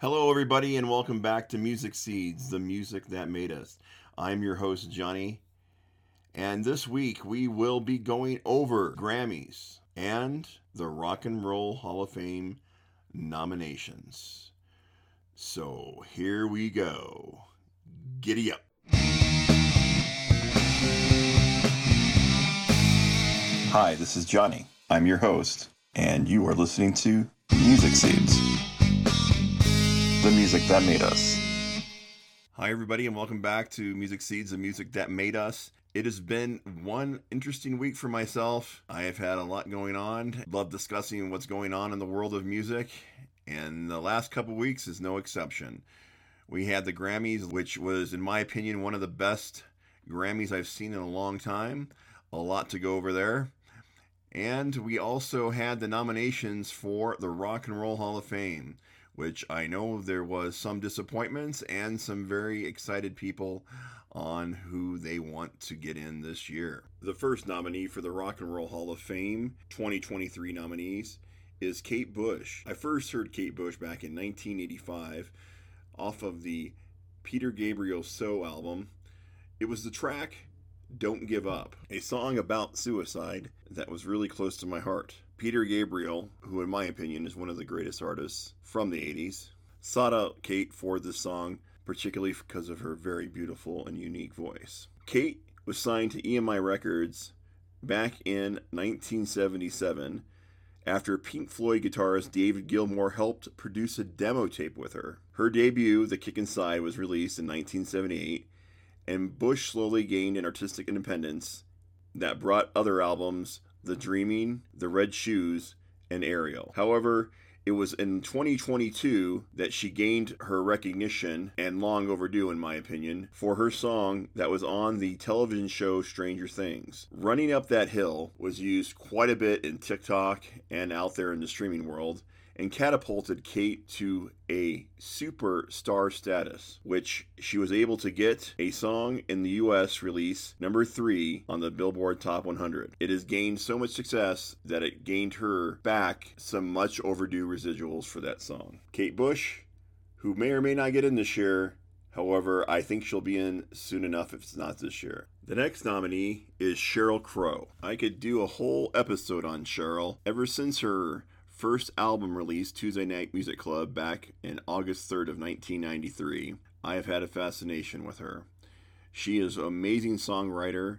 Hello, everybody, and welcome back to Music Seeds, the music that made us. I'm your host, Johnny, and this week we will be going over Grammys and the Rock and Roll Hall of Fame nominations. So here we go. Giddy up. Hi, this is Johnny. I'm your host, and you are listening to Music Seeds the music that made us. Hi, everybody, and welcome back to Music Seeds, the music that made us. It has been one interesting week for myself. I have had a lot going on. Love discussing what's going on in the world of music, and the last couple weeks is no exception. We had the Grammys, which was, in my opinion, one of the best Grammys I've seen in a long time. A lot to go over there. And we also had the nominations for the Rock and Roll Hall of Fame which I know there was some disappointments and some very excited people on who they want to get in this year. The first nominee for the Rock and Roll Hall of Fame 2023 nominees is Kate Bush. I first heard Kate Bush back in 1985 off of the Peter Gabriel So album. It was the track Don't Give Up, a song about suicide that was really close to my heart. Peter Gabriel, who in my opinion is one of the greatest artists from the 80s, sought out Kate for this song, particularly because of her very beautiful and unique voice. Kate was signed to EMI Records back in 1977 after Pink Floyd guitarist David Gilmour helped produce a demo tape with her. Her debut, The Kick Inside, was released in 1978, and Bush slowly gained an artistic independence that brought other albums the Dreaming, The Red Shoes, and Ariel. However, it was in 2022 that she gained her recognition, and long overdue, in my opinion, for her song that was on the television show Stranger Things. Running Up That Hill was used quite a bit in TikTok and out there in the streaming world, and catapulted Kate to a superstar status, which she was able to get a song in the US release number three on the Billboard Top 100. It has gained so much success that it gained her back some much overdue residuals for that song. Kate Bush, who may or may not get in this year, However, I think she'll be in soon enough if it's not this year. The next nominee is Sheryl Crow. I could do a whole episode on Sheryl. Ever since her first album released Tuesday Night Music Club back in August 3rd of 1993, I have had a fascination with her. She is an amazing songwriter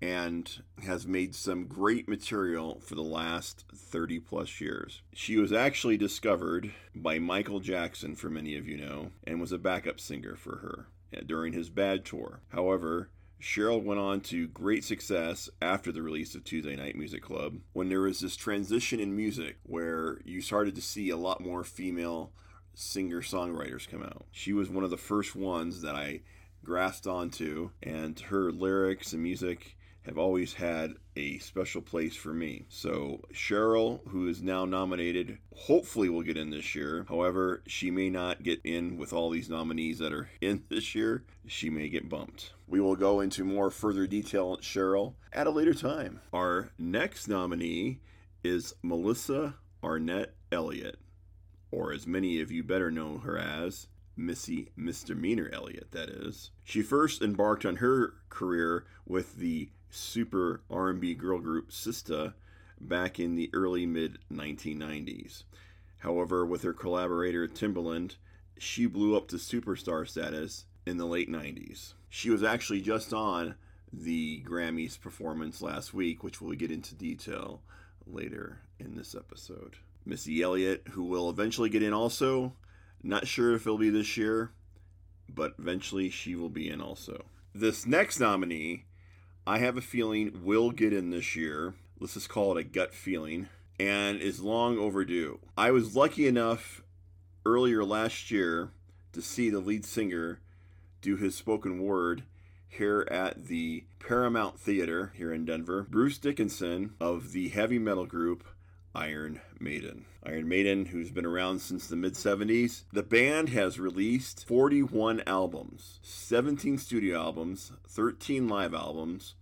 and has made some great material for the last 30 plus years. She was actually discovered by Michael Jackson, for many of you know, and was a backup singer for her eh, during his Bad tour. However, Sheryl went on to great success after the release of Tuesday Night Music Club when there was this transition in music where you started to see a lot more female singer songwriters come out. She was one of the first ones that I grasped onto, and her lyrics and music have always had a special place for me. So, Sheryl, who is now nominated, hopefully will get in this year. However, she may not get in with all these nominees that are in this year. She may get bumped. We will go into more further detail on Sheryl at a later time. Our next nominee is Melissa Arnette Elliott, or as many of you better know her as, Missy Misdemeanor Elliott, that is. She first embarked on her career with the super R&B girl group Sista back in the early mid 1990s. However, with her collaborator Timbaland, she blew up to superstar status in the late 90s. She was actually just on the Grammys performance last week, which we'll get into detail later in this episode. Missy Elliott, who will eventually get in also, not sure if it'll be this year, but eventually she will be in also. This next nominee I have a feeling will get in this year. Let's just call it a gut feeling, and is long overdue. I was lucky enough earlier last year to see the lead singer do his spoken word here at the Paramount Theater here in Denver. Bruce Dickinson of the heavy metal group Iron Maiden. Iron Maiden, who's been around since the mid 70s. The band has released 41 albums, 17 studio albums, 13 live albums,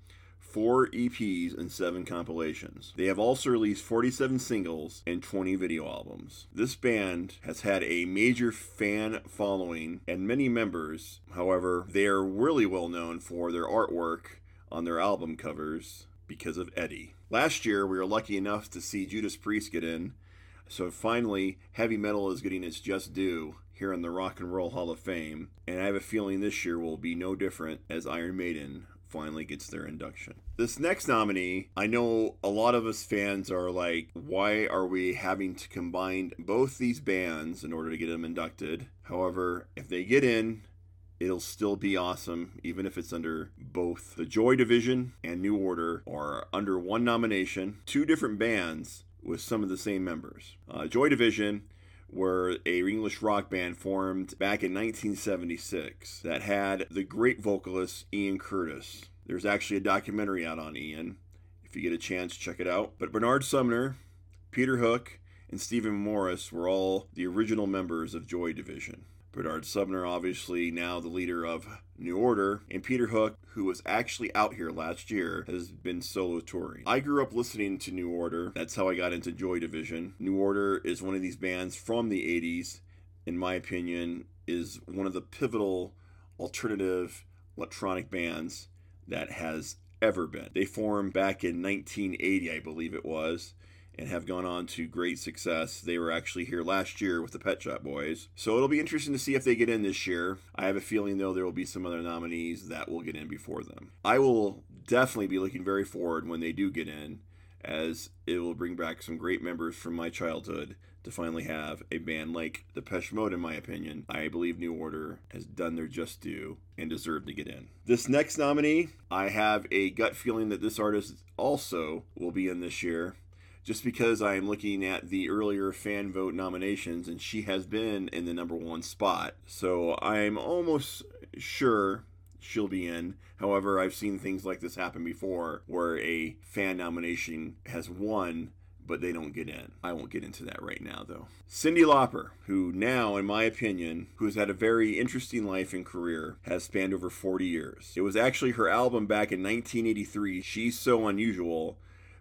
four EPs, and seven compilations. They have also released 47 singles and 20 video albums. This band has had a major fan following and many members. However, they are really well known for their artwork on their album covers because of Eddie. Last year, we were lucky enough to see Judas Priest get in, so finally, heavy metal is getting its just due here in the Rock and Roll Hall of Fame, and I have a feeling this year will be no different as Iron Maiden finally gets their induction. This next nominee, I know a lot of us fans are like, why are we having to combine both these bands in order to get them inducted? However, if they get in, it'll still be awesome, even if it's under both the Joy Division and New Order, or under one nomination, two different bands with some of the same members. Uh, Joy Division were a English rock band formed back in 1976 that had the great vocalist Ian Curtis. There's actually a documentary out on Ian. If you get a chance, check it out. But Bernard Sumner, Peter Hook, and Stephen Morris were all the original members of Joy Division. Bernard Sumner, obviously now the leader of New Order, and Peter Hook, who was actually out here last year, has been solo touring. I grew up listening to New Order. That's how I got into Joy Division. New Order is one of these bands from the 80s, in my opinion, is one of the pivotal alternative electronic bands that has ever been. They formed back in 1980, I believe it was and have gone on to great success. They were actually here last year with the Pet Shop Boys. So it'll be interesting to see if they get in this year. I have a feeling, though, there will be some other nominees that will get in before them. I will definitely be looking very forward when they do get in, as it will bring back some great members from my childhood to finally have a band like the Depeche Mode, in my opinion. I believe New Order has done their just due and deserve to get in. This next nominee, I have a gut feeling that this artist also will be in this year just because I am looking at the earlier fan vote nominations and she has been in the number one spot. So I'm almost sure she'll be in. However, I've seen things like this happen before where a fan nomination has won but they don't get in. I won't get into that right now, though. Cyndi Lauper, who now, in my opinion, who has had a very interesting life and career, has spanned over 40 years. It was actually her album back in 1983, She's So Unusual,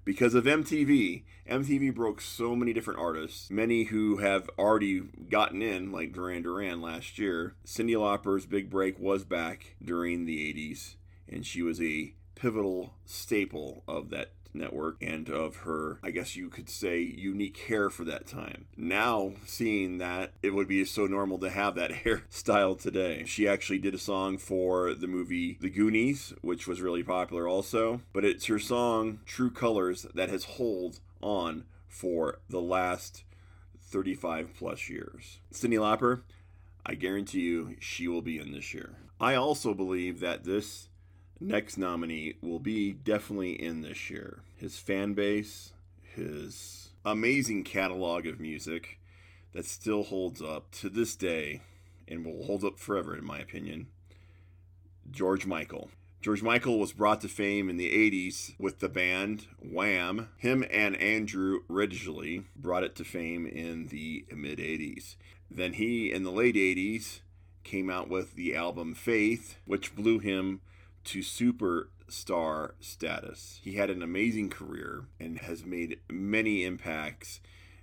because of MTV. MTV broke so many different artists, many who have already gotten in, like Duran Duran last year. Cyndi Lauper's big break was back during the 80s, and she was a pivotal staple of that network and of her, I guess you could say, unique hair for that time. Now, seeing that, it would be so normal to have that hairstyle today. She actually did a song for the movie The Goonies, which was really popular also, but it's her song True Colors that has hold on for the last 35 plus years. Cyndi Lauper, I guarantee you she will be in this year. I also believe that this next nominee will be definitely in this year. His fan base, his amazing catalog of music that still holds up to this day and will hold up forever, in my opinion. George Michael. George Michael was brought to fame in the 80s with the band Wham. Him and Andrew Ridgeley brought it to fame in the mid 80s. Then he, in the late 80s, came out with the album Faith, which blew him to superstar status. He had an amazing career and has made many impacts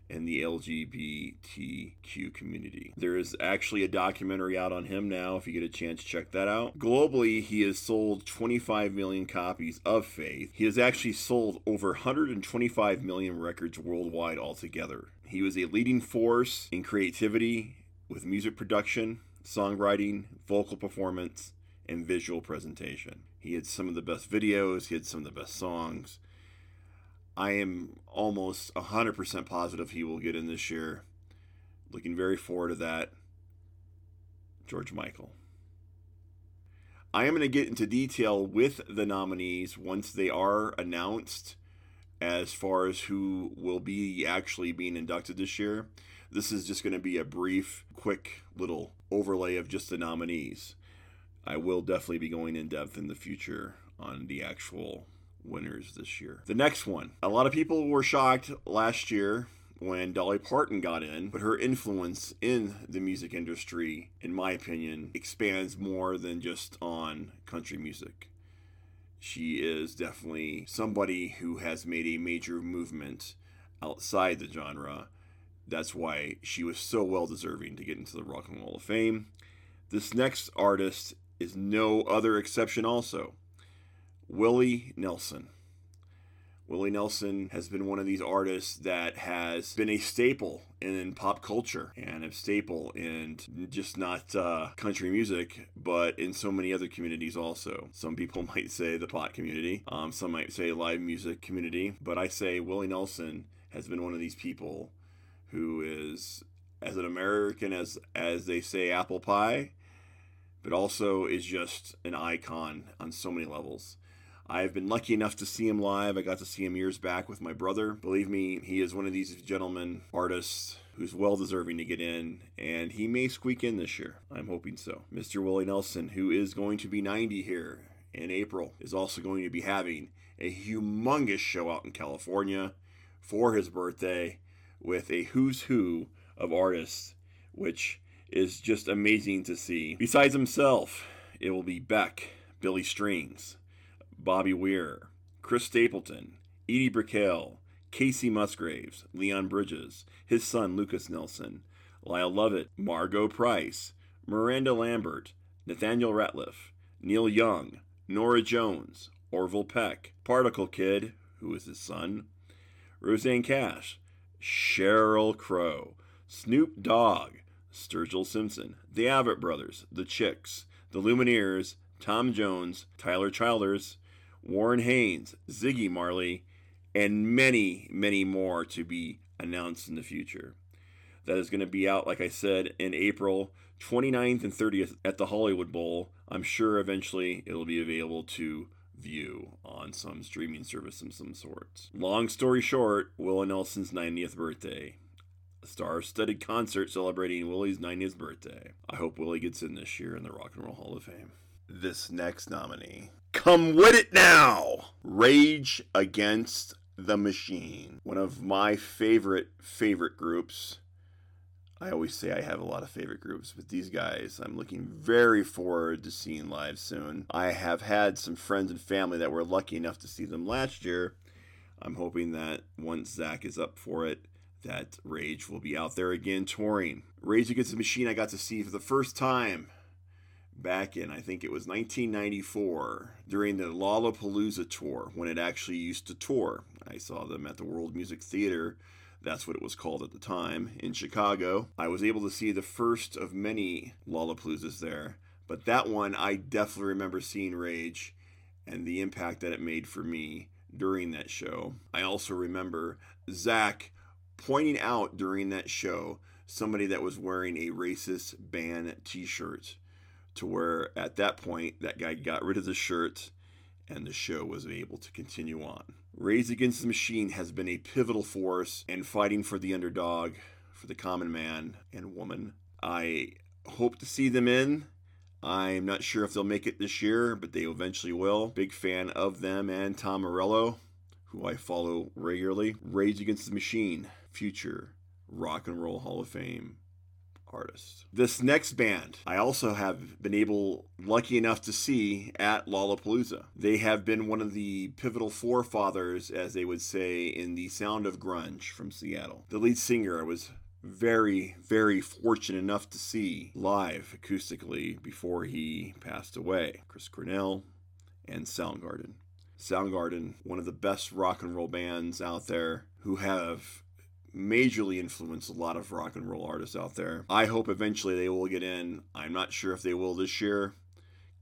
in the LGBTQ community. There is actually a documentary out on him now. If you get a chance, check that out. Globally, he has sold 25 million copies of Faith. He has actually sold over 125 million records worldwide altogether. He was a leading force in creativity with music production, songwriting, vocal performance, and visual presentation. He had some of the best videos, he had some of the best songs. I am almost 100% positive he will get in this year. Looking very forward to that. George Michael. I am going to get into detail with the nominees once they are announced as far as who will be actually being inducted this year. This is just going to be a brief, quick little overlay of just the nominees. I will definitely be going in depth in the future on the actual winners this year. The next one. A lot of people were shocked last year when Dolly Parton got in, but her influence in the music industry, in my opinion, expands more than just on country music. She is definitely somebody who has made a major movement outside the genre. That's why she was so well deserving to get into the Rock and Roll of Fame. This next artist is no other exception, also. Willie Nelson. Willie Nelson has been one of these artists that has been a staple in pop culture and a staple in just not uh, country music, but in so many other communities also. Some people might say the pot community, um, some might say live music community, but I say Willie Nelson has been one of these people who is as an American as as they say apple pie, but also is just an icon on so many levels. I've been lucky enough to see him live. I got to see him years back with my brother. Believe me, he is one of these gentlemen artists who's well deserving to get in, and he may squeak in this year. I'm hoping so. Mr. Willie Nelson, who is going to be 90 here in April, is also going to be having a humongous show out in California for his birthday with a who's who of artists, which is just amazing to see. Besides himself, it will be Beck, Billy Strings, Bobby Weir, Chris Stapleton, Edie Brickell, Kacey Musgraves, Leon Bridges, his son Lukas Nelson, Lyle Lovett, Margo Price, Miranda Lambert, Nathaniel Rateliff, Neil Young, Norah Jones, Orville Peck, Particle Kid, who is his son, Rosanne Cash, Sheryl Crow, Snoop Dogg, Sturgill Simpson, the Avett Brothers, The Chicks, The Lumineers, Tom Jones, Tyler Childers, Warren Haynes, Ziggy Marley, and many, many more to be announced in the future. That is going to be out, like I said, in April 29th and 30th at the Hollywood Bowl. I'm sure eventually it'll be available to view on some streaming service of some sort. Long story short, Willie Nelson's 90th birthday. Star studded concert celebrating Willie's 90th birthday. I hope Willie gets in this year in the Rock and Roll Hall of Fame. This next nominee Come with it now! Rage Against the Machine. One of my favorite, favorite groups. I always say I have a lot of favorite groups, but these guys I'm looking very forward to seeing live soon. I have had some friends and family that were lucky enough to see them last year. I'm hoping that once Zach is up for it, that Rage will be out there again touring. Rage Against the Machine I got to see for the first time back in, I think it was 1994, during the Lollapalooza tour, when it actually used to tour. I saw them at the World Music Theater. That's what it was called at the time in Chicago. I was able to see the first of many Lollapaloozas there, but that one I definitely remember seeing Rage and the impact that it made for me during that show. I also remember Zach pointing out during that show somebody that was wearing a racist ban t shirt to where at that point that guy got rid of the shirt and the show was able to continue on. Rage Against the Machine has been a pivotal force in fighting for the underdog, for the common man and woman. I hope to see them in. I'm not sure if they'll make it this year, but they eventually will. Big fan of them and Tom Morello, who I follow regularly. Rage Against the Machine, future Rock and Roll Hall of Fame artist. This next band, I also have been able, lucky enough to see at Lollapalooza. They have been one of the pivotal forefathers, as they would say, in the sound of grunge from Seattle. The lead singer, I was very, very fortunate enough to see live acoustically before he passed away. Chris Cornell and Soundgarden. Soundgarden, one of the best rock and roll bands out there who have majorly influenced a lot of rock and roll artists out there. I hope eventually they will get in. I'm not sure if they will this year.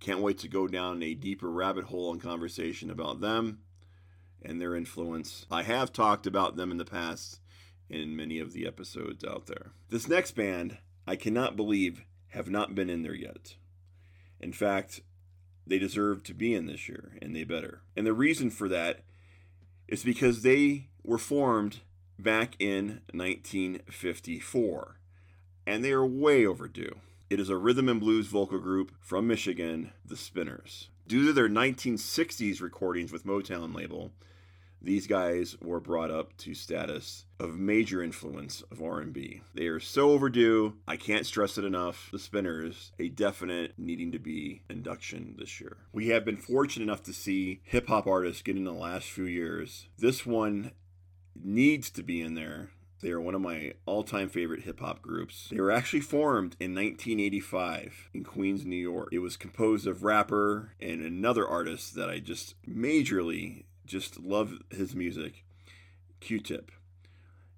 Can't wait to go down a deeper rabbit hole in conversation about them and their influence. I have talked about them in the past in many of the episodes out there. This next band, I cannot believe have not been in there yet. In fact, they deserve to be in this year, and they better. And the reason for that is because they were formed back in 1954, and they are way overdue. It is a rhythm and blues vocal group from Michigan, the Spinners. Due to their 1960s recordings with Motown label, these guys were brought up to status of major influence of R&B. They are so overdue. I can't stress it enough. The Spinners, a definite needing to be induction this year. We have been fortunate enough to see hip hop artists get in the last few years. This one needs to be in there. They are one of my all time favorite hip hop groups. They were actually formed in 1985 in Queens, New York. It was composed of rapper and another artist that I just majorly just love his music, Q Tip.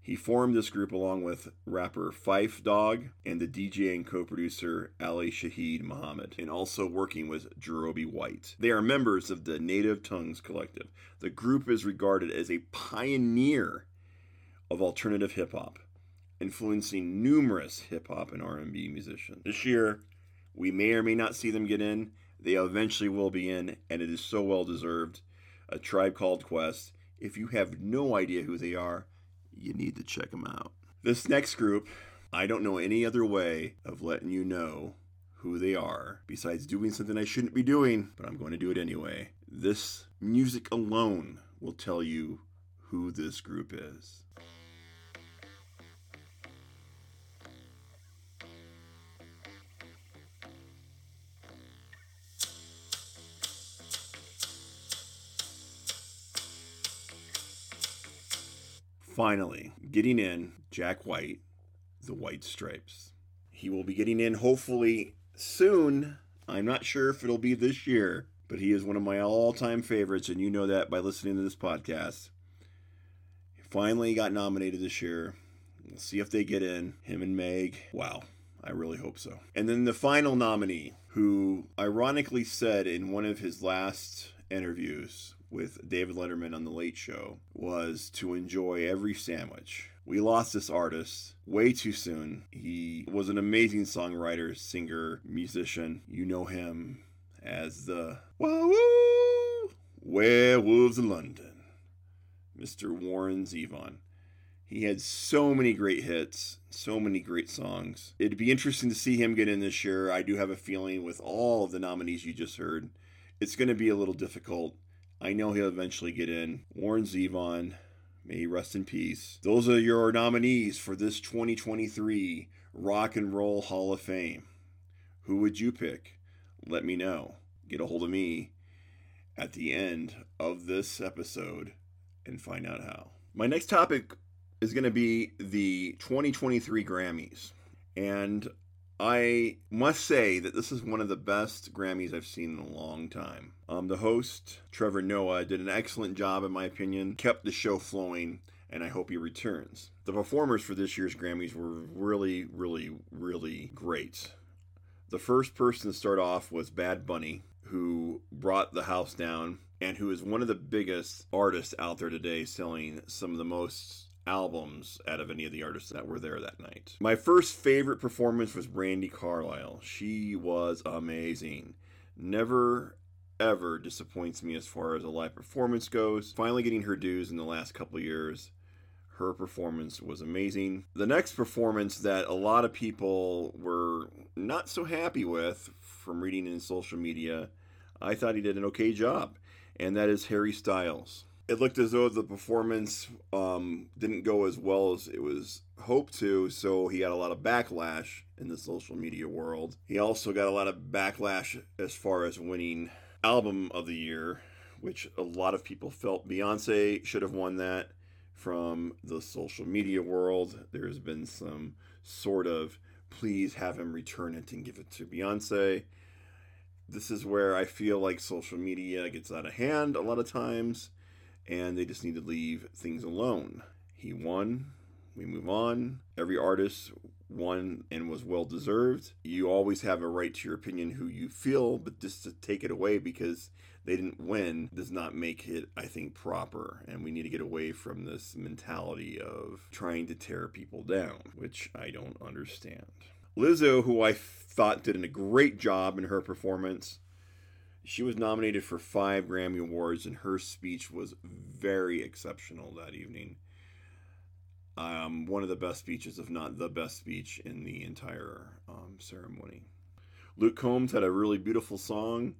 He formed this group along with rapper Phife Dawg and the DJ and co producer Ali Shaheed Muhammad, and also working with Jarobi White. They are members of the Native Tongues Collective. The group is regarded as a pioneer of alternative hip hop, influencing numerous hip hop and R&B musicians. This year, we may or may not see them get in. They eventually will be in, and it is so well deserved. A Tribe Called Quest. If you have no idea who they are, you need to check them out. This next group, I don't know any other way of letting you know who they are besides doing something I shouldn't be doing, but I'm going to do it anyway. This music alone will tell you who this group is. Finally, getting in, Jack White, the White Stripes. He will be getting in hopefully soon. I'm not sure if it'll be this year, but he is one of my all time favorites, and you know that by listening to this podcast. He finally got nominated this year. We'll see if they get in. Him and Meg. Wow. I really hope so. And then the final nominee, who ironically said in one of his last interviews with David Letterman on The Late Show was to enjoy every sandwich. We lost this artist way too soon. He was an amazing songwriter, singer, musician. You know him as the Wah Werewolves of London, Mr. Warren Zevon. He had so many great hits, so many great songs. It'd be interesting to see him get in this year. I do have a feeling with all of the nominees you just heard, it's going to be a little difficult. I know he'll eventually get in. Warren Zevon, may he rest in peace. Those are your nominees for this 2023 Rock and Roll Hall of Fame. Who would you pick? Let me know. Get a hold of me at the end of this episode and find out how. My next topic is going to be the 2023 Grammys. And I must say that this is one of the best Grammys I've seen in a long time. Um, the host, Trevor Noah, did an excellent job, in my opinion, kept the show flowing, and I hope he returns. The performers for this year's Grammys were really, really, really great. The first person to start off was Bad Bunny, who brought the house down and who is one of the biggest artists out there today, selling some of the most albums out of any of the artists that were there that night. My first favorite performance was Brandi Carlile. She was amazing. Never ever disappoints me as far as a live performance goes. Finally getting her dues in the last couple years. Her performance was amazing. The next performance that a lot of people were not so happy with from reading in social media, I thought he did an okay job, and that is Harry Styles it looked as though the performance um, didn't go as well as it was hoped to, so he got a lot of backlash in the social media world. He also got a lot of backlash as far as winning Album of the Year, which a lot of people felt Beyonce should have won that from the social media world. There's been some sort of please have him return it and give it to Beyonce. This is where I feel like social media gets out of hand a lot of times and they just need to leave things alone. He won. We move on. Every artist won and was well deserved. You always have a right to your opinion who you feel, but just to take it away because they didn't win does not make it, I think, proper. And we need to get away from this mentality of trying to tear people down, which I don't understand. Lizzo, who I thought did a great job in her performance, she was nominated for five Grammy Awards, and her speech was very exceptional that evening. Um, one of the best speeches, if not the best speech, in the entire um, ceremony. Luke Combs had a really beautiful song.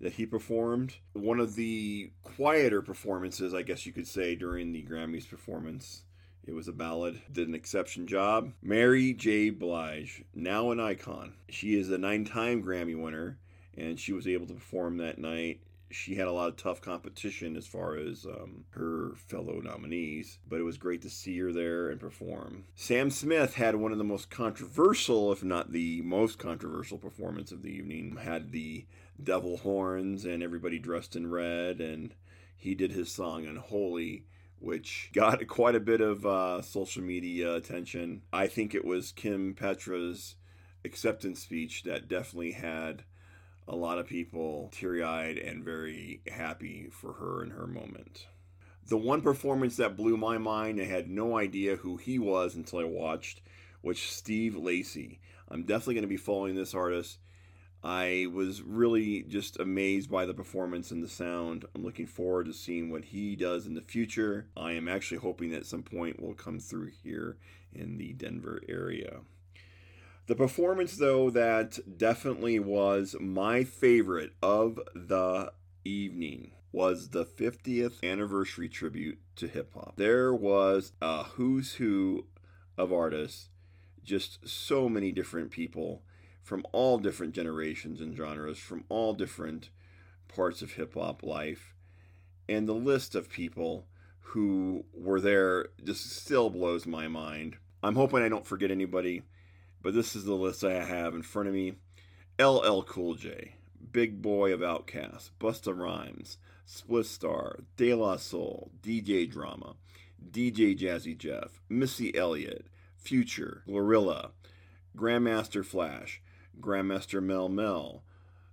that he performed. One of the quieter performances, I guess you could say, during the Grammys performance. It was a ballad, did an exception job. Mary J. Blige, now an icon. She is a nine time Grammy winner, and she was able to perform that night she had a lot of tough competition as far as um, her fellow nominees, but it was great to see her there and perform. Sam Smith had one of the most controversial, if not the most controversial, performance of the evening. Had the devil horns and everybody dressed in red, and he did his song Unholy which got quite a bit of uh, social media attention. I think it was Kim Petras' acceptance speech that definitely had a lot of people teary eyed and very happy for her in her moment. The one performance that blew my mind, I had no idea who he was until I watched, was Steve Lacy. I'm definitely going to be following this artist. I was really just amazed by the performance and the sound. I'm looking forward to seeing what he does in the future. I am actually hoping that at some point will come through here in the Denver area. The performance, though, that definitely was my favorite of the evening was the 50th anniversary tribute to hip hop. There was a who's who of artists, just so many different people from all different generations and genres, from all different parts of hip hop life. And the list of people who were there just still blows my mind. I'm hoping I don't forget anybody but this is the list I have in front of me. LL Cool J, Big Boi of Outkast, Busta Rhymes, Split Star, De La Soul, DJ Drama, DJ Jazzy Jeff, Missy Elliott, Future, Glorilla, Grandmaster Flash, Grandmaster Melle Mel,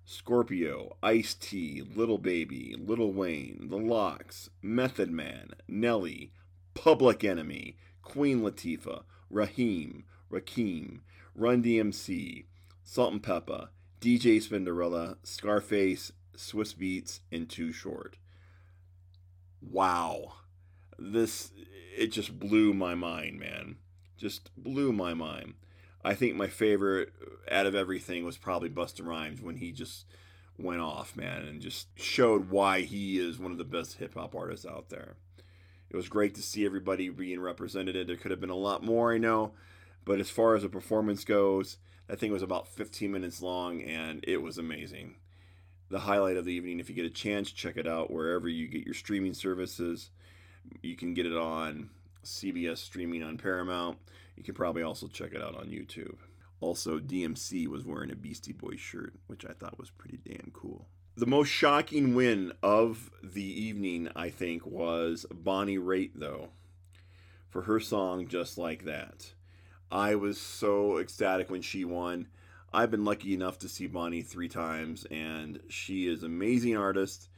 Scorpio, Ice T, Little Baby, Little Wayne, The LOX, Method Man, Nelly, Public Enemy, Queen Latifah, Rahiem, Rakim, Run DMC, Salt-N-Pepa, DJ Spinderella, Scarface, Swizz Beatz, and Too Short. Wow. This, it just blew my mind, man. Just blew my mind. I think my favorite out of everything was probably Busta Rhymes when he just went off, man, and just showed why he is one of the best hip hop artists out there. It was great to see everybody being represented. There could have been a lot more, I know, but as far as the performance goes, that thing was about 15 minutes long and it was amazing. The highlight of the evening, if you get a chance, check it out wherever you get your streaming services. You can get it on CBS streaming on Paramount. You can probably also check it out on YouTube. Also, DMC was wearing a Beastie Boys shirt, which I thought was pretty damn cool. The most shocking win of the evening, I think, was Bonnie Raitt, though, for her song Just Like That. I was so ecstatic when she won. I've been lucky enough to see Bonnie three times, and she is an amazing artist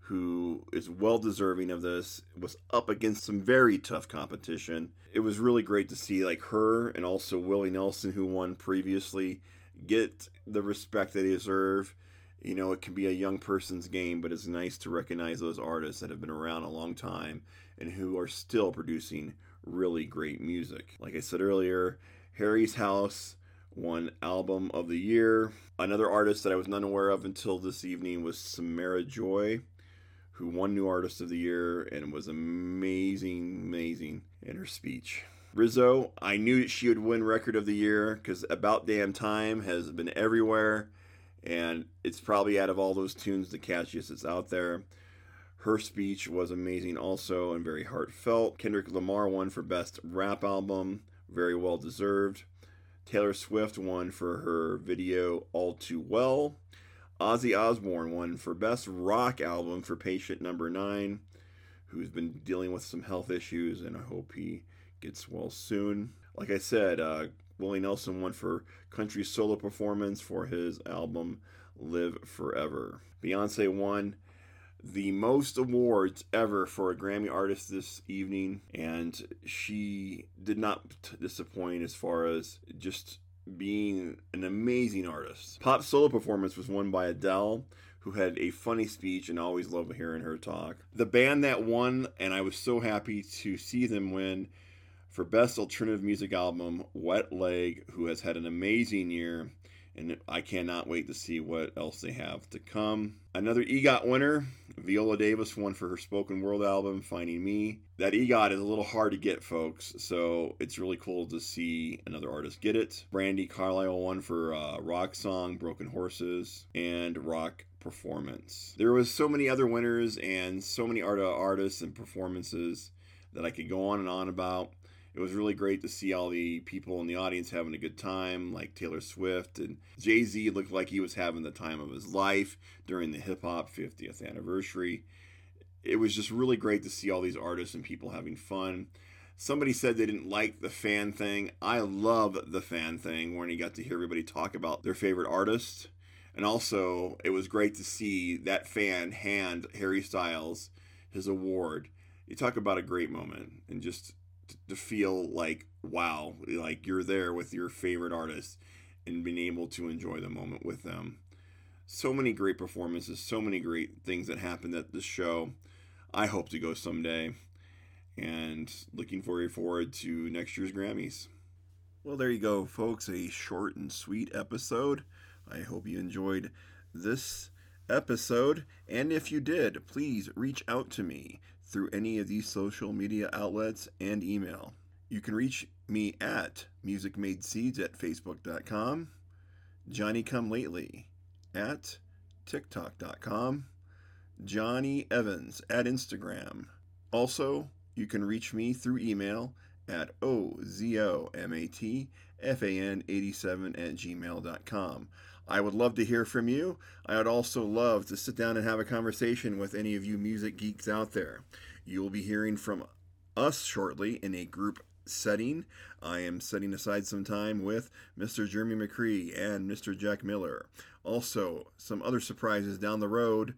who is well deserving of this. Was up against some very tough competition. It was really great to see like her and also Willie Nelson, who won previously, get the respect that they deserve. You know, it can be a young person's game, but it's nice to recognize those artists that have been around a long time and who are still producing really great music. Like I said earlier, Harry's House won Album of the Year. Another artist that I was not aware of until this evening was Samara Joy, who won New Artist of the Year and was amazing, amazing in her speech. Lizzo, I knew she would win Record of the Year because About Damn Time has been everywhere, and it's probably out of all those tunes the catchiest that's out there. Her speech was amazing also and very heartfelt. Kendrick Lamar won for Best Rap Album, very well deserved. Taylor Swift won for her video All Too Well. Ozzy Osbourne won for Best Rock Album for Patient Number 9, who's been dealing with some health issues, and I hope he gets well soon. Like I said, uh, Willie Nelson won for Country Solo Performance for his album Live Forever. Beyonce won the most awards ever for a Grammy artist this evening, and she did not disappoint as far as just being an amazing artist. Pop solo performance was won by Adele, who had a funny speech and always love hearing her talk. The band that won, and I was so happy to see them win for Best Alternative Music Album, Wet Leg, who has had an amazing year and I cannot wait to see what else they have to come. Another EGOT winner, Viola Davis won for her spoken word album, Finding Me. That EGOT is a little hard to get, folks, so it's really cool to see another artist get it. Brandi Carlile won for uh, rock song, Broken Horses, and rock performance. There was so many other winners and so many art artists and performances that I could go on and on about it was really great to see all the people in the audience having a good time, like Taylor Swift and Jay Z looked like he was having the time of his life during the hip hop 50th anniversary. It was just really great to see all these artists and people having fun. Somebody said they didn't like the fan thing. I love the fan thing when you got to hear everybody talk about their favorite artist. And also, it was great to see that fan hand Harry Styles his award. You talk about a great moment and just to feel like wow like you're there with your favorite artist and being able to enjoy the moment with them. So many great performances so many great things that happened at the show. I hope to go someday and looking very forward to next year's grammys. Well there you go folks. A short and sweet episode. I hope you enjoyed this episode. And if you did please reach out to me through any of these social media outlets and email. You can reach me at musicmadeseeds at facebook.com, Johnny Come Lately at tiktok.com, Johnny Evans at Instagram. Also, you can reach me through email at ozomatfan87 at gmail.com. I would love to hear from you. I would also love to sit down and have a conversation with any of you music geeks out there. You will be hearing from us shortly in a group setting. I am setting aside some time with Mr. Jeremy McCree and Mr. Jack Miller. Also, some other surprises down the road.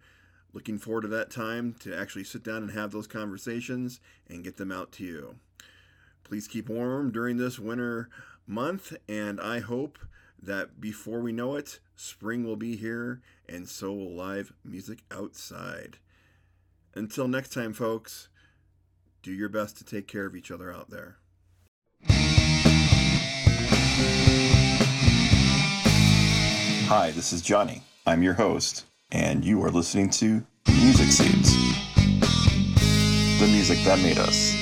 Looking forward to that time to actually sit down and have those conversations and get them out to you. Please keep warm during this winter month, and I hope that before we know it, spring will be here, and so will live music outside. Until next time, folks, do your best to take care of each other out there. Hi, this is Johnny. I'm your host, and you are listening to Music Seeds the music that made us.